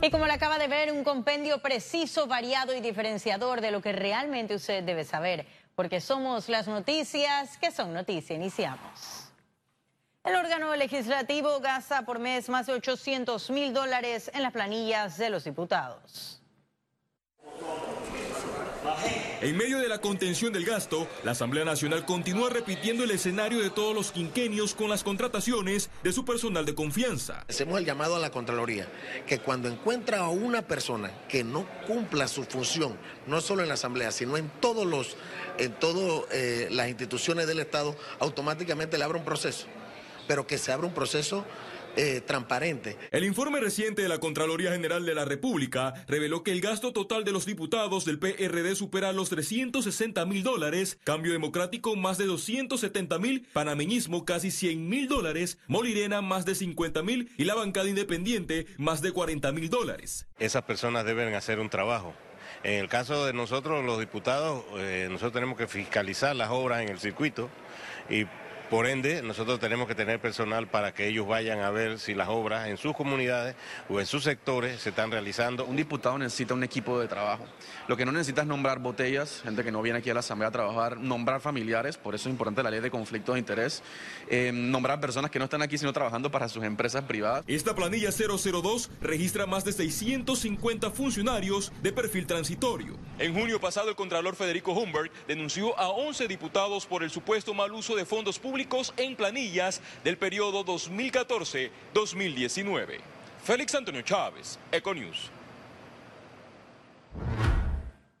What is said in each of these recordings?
Y como le acaba de ver, un compendio preciso, variado y diferenciador de lo que realmente usted debe saber, porque somos las noticias que son noticia. Iniciamos. El órgano legislativo gasta por mes más de 800 mil dólares en las planillas de los diputados. En medio de la contención del gasto, la Asamblea Nacional continúa repitiendo el escenario de todos los quinquenios con las contrataciones de su personal de confianza. Hacemos el llamado a la Contraloría, que cuando encuentra a una persona que no cumpla su función, no solo en la Asamblea, sino en todas eh, las instituciones del Estado, automáticamente le abra un proceso, pero que se abra un proceso eh, transparente. El informe reciente de la Contraloría General de la República reveló que el gasto total de los diputados del PRD supera los 360 mil dólares, Cambio Democrático más de 270 mil, Panameñismo casi 100 mil dólares, Molirena más de 50 mil y la bancada independiente más de 40 mil dólares. Esas personas deben hacer un trabajo. En el caso de nosotros, los diputados, eh, nosotros tenemos que fiscalizar las obras en el circuito y por ende, nosotros tenemos que tener personal para que ellos vayan a ver si las obras en sus comunidades o en sus sectores se están realizando. Un diputado necesita un equipo de trabajo. Lo que no necesita es nombrar botellas, gente que no viene aquí a la Asamblea a trabajar, nombrar familiares, por eso es importante la ley de conflictos de interés, eh, nombrar personas que no están aquí sino trabajando para sus empresas privadas. Esta planilla 002 registra más de 650 funcionarios de perfil transitorio. En junio pasado, el Contralor Federico Humbert denunció a 11 diputados por el supuesto mal uso de fondos públicos en planillas del periodo 2014-2019. Félix Antonio Chávez, Econews.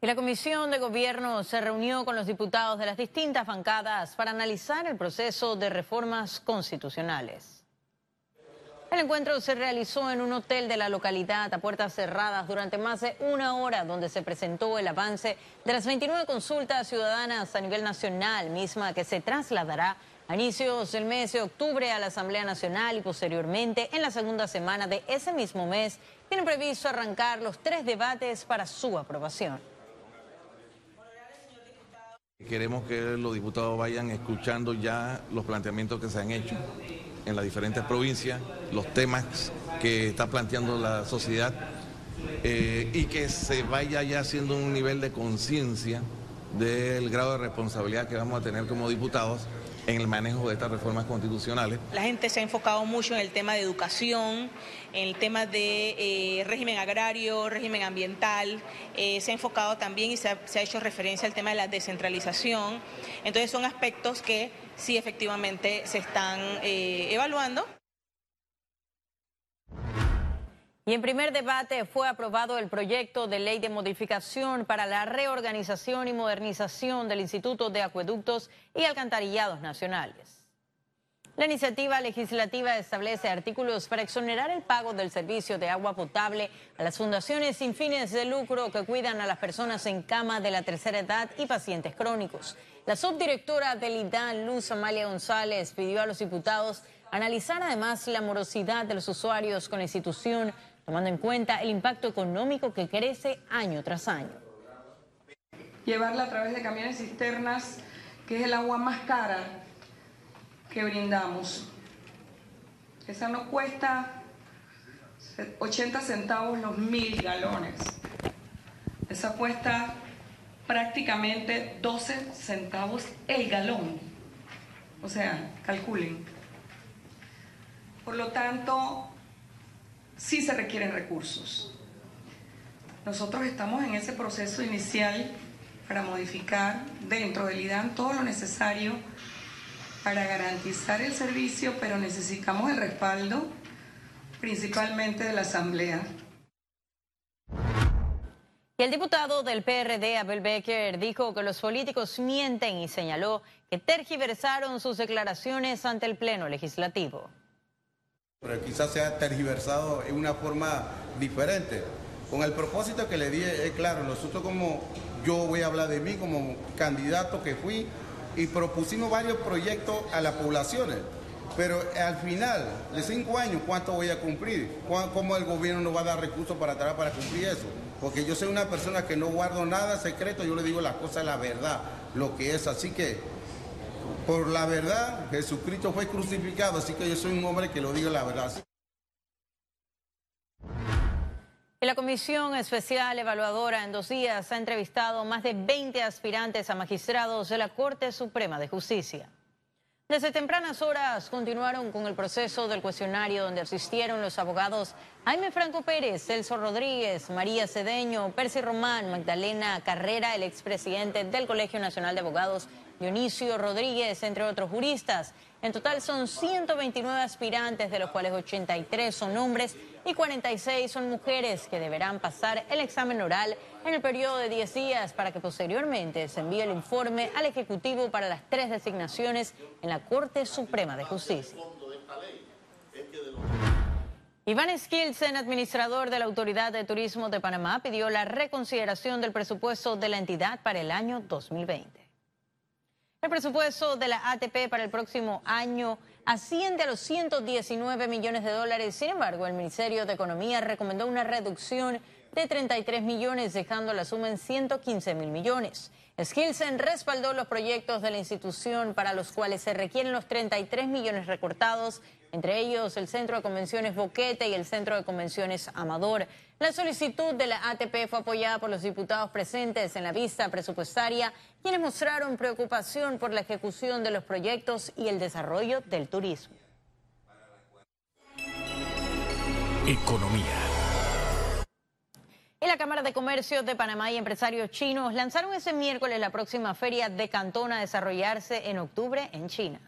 Y la Comisión de Gobierno se reunió con los diputados de las distintas bancadas para analizar el proceso de reformas constitucionales. El encuentro se realizó en un hotel de la localidad a puertas cerradas durante más de una hora, donde se presentó el avance de las 29 consultas ciudadanas a nivel nacional, misma que se trasladará a inicios del mes de octubre a la Asamblea Nacional y posteriormente en la segunda semana de ese mismo mes tienen previsto arrancar los tres debates para su aprobación. Queremos que los diputados vayan escuchando ya los planteamientos que se han hecho en las diferentes provincias, los temas que está planteando la sociedad eh, y que se vaya ya haciendo un nivel de conciencia del grado de responsabilidad que vamos a tener como diputados en el manejo de estas reformas constitucionales. La gente se ha enfocado mucho en el tema de educación, en el tema de eh, régimen agrario, régimen ambiental, eh, se ha enfocado también y se ha, hecho referencia al tema de la descentralización. Entonces son aspectos que sí efectivamente se están eh, evaluando. Y en primer debate fue aprobado el proyecto de ley de modificación para la reorganización y modernización del Instituto de Acueductos y Alcantarillados Nacionales. La iniciativa legislativa establece artículos para exonerar el pago del servicio de agua potable a las fundaciones sin fines de lucro que cuidan a las personas en cama de la tercera edad y pacientes crónicos. La subdirectora del IDAN, Luz Amalia González, pidió a los diputados analizar además la morosidad de los usuarios con la institución tomando en cuenta el impacto económico que crece año tras año. Llevarla a través de camiones cisternas, que es el agua más cara que brindamos. Esa nos cuesta 80 centavos los mil galones. Esa cuesta prácticamente 12 centavos el galón. O sea, calculen. Por lo tanto, sí se requieren recursos. Nosotros estamos en ese proceso inicial para modificar dentro del IDAN todo lo necesario para garantizar el servicio, pero necesitamos el respaldo principalmente de la Asamblea. Y el diputado del PRD, Abel Becker, dijo que los políticos mienten y señaló que tergiversaron sus declaraciones ante el Pleno Legislativo. Pero quizás se ha tergiversado en una forma diferente. Con el propósito que le di es claro, nosotros como yo voy a hablar de mí como candidato que fui y propusimos varios proyectos a las poblaciones. Pero al final de cinco años, ¿cuánto voy a cumplir? ¿Cómo el gobierno nos va a dar recursos para para cumplir eso? Porque yo soy una persona que no guardo nada secreto, yo le digo las cosas, la verdad, lo que es. Así que por la verdad, Jesucristo fue crucificado, así que yo soy un hombre que lo digo la verdad. La Comisión Especial Evaluadora en dos días ha entrevistado más de 20 aspirantes a magistrados de la Corte Suprema de Justicia. Desde tempranas horas continuaron con el proceso del cuestionario donde asistieron los abogados Jaime Franco Pérez, Celso Rodríguez, María Cedeño, Percy Román, Magdalena Carrera, el expresidente del Colegio Nacional de Abogados, Dionisio Rodríguez, entre otros juristas. En total son 129 aspirantes, de los cuales 83 son hombres y 46 son mujeres que deberán pasar el examen oral en el periodo de 10 días para que posteriormente se envíe el informe al Ejecutivo para las tres designaciones en la Corte Suprema de Justicia. Iván Skilsen, administrador de la Autoridad de Turismo de Panamá, pidió la reconsideración del presupuesto de la entidad para el año 2020. El presupuesto de la ATP para el próximo año asciende a los 119 millones de dólares. Sin embargo, el Ministerio de Economía recomendó una reducción de 33 millones, dejando la suma en 115 mil millones. Skilsen respaldó los proyectos de la institución para los cuales se requieren los 33 millones recortados entre ellos el Centro de Convenciones Boquete y el Centro de Convenciones Amador. La solicitud de la ATP fue apoyada por los diputados presentes en la vista presupuestaria, quienes mostraron preocupación por la ejecución de los proyectos y el desarrollo del turismo. Economía. Y la Cámara de Comercio de Panamá y empresarios chinos lanzaron ese miércoles la próxima feria de Cantón a desarrollarse en octubre en China.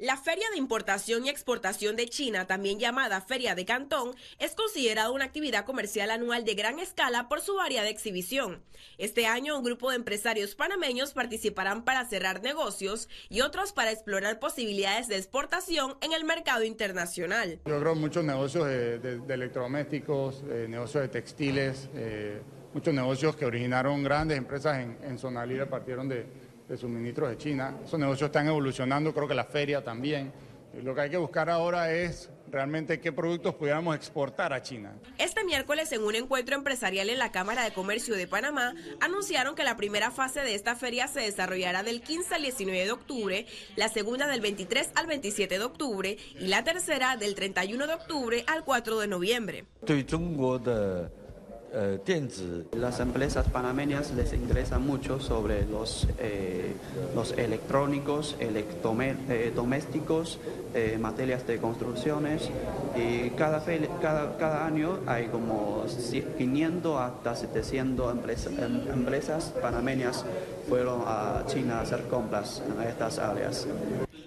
La Feria de Importación y Exportación de China, también llamada Feria de Cantón, es considerada una actividad comercial anual de gran escala por su área de exhibición. Este año, un grupo de empresarios panameños participarán para cerrar negocios y otros para explorar posibilidades de exportación en el mercado internacional. Yo creo muchos negocios de, electrodomésticos, eh, negocios de textiles, eh, muchos negocios que originaron grandes empresas en, en zona libre partieron de de suministros de China. Esos negocios están evolucionando, creo que la feria también. Lo que hay que buscar ahora es realmente qué productos pudiéramos exportar a China. Este miércoles, en un encuentro empresarial en la Cámara de Comercio de Panamá, anunciaron que la primera fase de esta feria se desarrollará del 15 al 19 de octubre, la segunda del 23 al 27 de octubre y la tercera del 31 de octubre al 4 de noviembre. Las empresas panameñas les interesa mucho sobre los, eh, los electrónicos, electrodomésticos, eh, materias de construcciones y cada, año hay como 500 hasta 700 empresas, em, empresas panameñas fueron a China a hacer compras en estas áreas.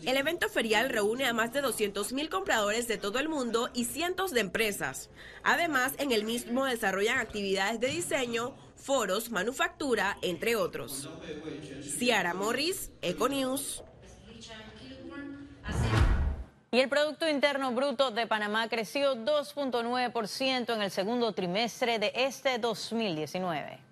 El evento ferial reúne a más de 200.000 compradores de todo el mundo y cientos de empresas. Además, en el mismo desarrollan actividades de diseño, foros, manufactura, entre otros. Ciara Morris, Econews. Y el Producto Interno Bruto de Panamá creció 2.9% en el segundo trimestre de este 2019.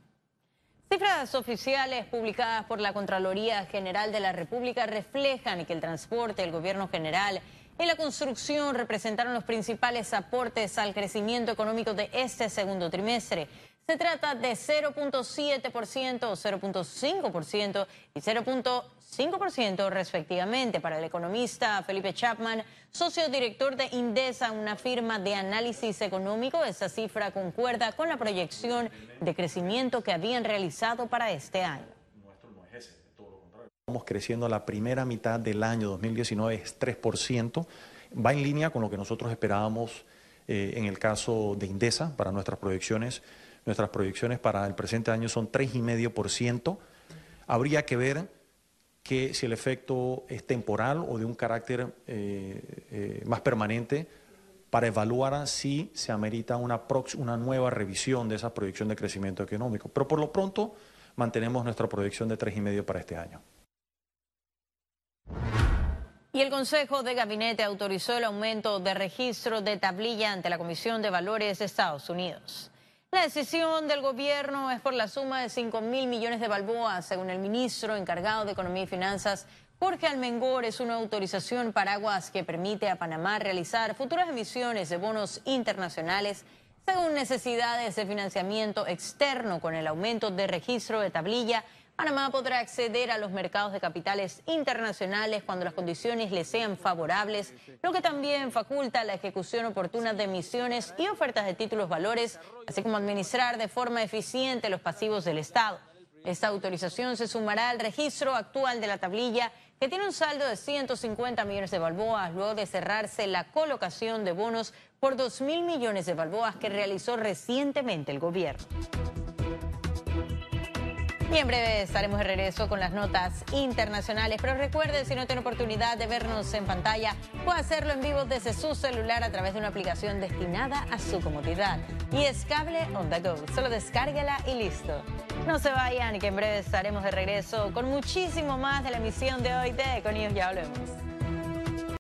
Cifras oficiales publicadas por la Contraloría General de la República reflejan que el transporte, el gobierno general y la construcción representaron los principales aportes al crecimiento económico de este segundo trimestre. Se trata de 0.7%, 0.5% y 0.5% respectivamente. Para el economista Felipe Chapman, socio director de Indesa, una firma de análisis económico, esa cifra concuerda con la proyección de crecimiento que habían realizado para este año. Estamos creciendo la primera mitad del año 2019 es 3%, va en línea con lo que nosotros esperábamos eh, en el caso de Indesa para nuestras proyecciones. Nuestras proyecciones para el presente año son 3,5%. Habría que ver que si el efecto es temporal o de un carácter eh, eh, más permanente para evaluar si se amerita una, una nueva revisión de esa proyección de crecimiento económico. Pero por lo pronto mantenemos nuestra proyección de 3,5 para este año. Y el Consejo de Gabinete autorizó el aumento de registro de tablilla ante la Comisión de Valores de Estados Unidos. La decisión del gobierno es por la suma de 5 mil millones de balboas, según el ministro encargado de Economía y Finanzas, Jorge Almengor. Es una autorización paraguas que permite a Panamá realizar futuras emisiones de bonos internacionales según necesidades de financiamiento externo con el aumento de registro de tablilla Panamá podrá acceder a los mercados de capitales internacionales cuando las condiciones le sean favorables, lo que también faculta la ejecución oportuna de emisiones y ofertas de títulos valores, así como administrar de forma eficiente los pasivos del Estado. Esta autorización se sumará al registro actual de la tablilla, que tiene un saldo de 150 millones de balboas, luego de cerrarse la colocación de bonos por 2 mil millones de balboas que realizó recientemente el gobierno. Y en breve estaremos de regreso con las notas internacionales. Pero recuerde, si no tiene oportunidad de vernos en pantalla, puede hacerlo en vivo desde su celular a través de una aplicación destinada a su comodidad. Y es cable on the go. Solo descárguela y listo. No se vayan, que en breve estaremos de regreso con muchísimo más de la emisión de hoy de Econius. Ya volvemos.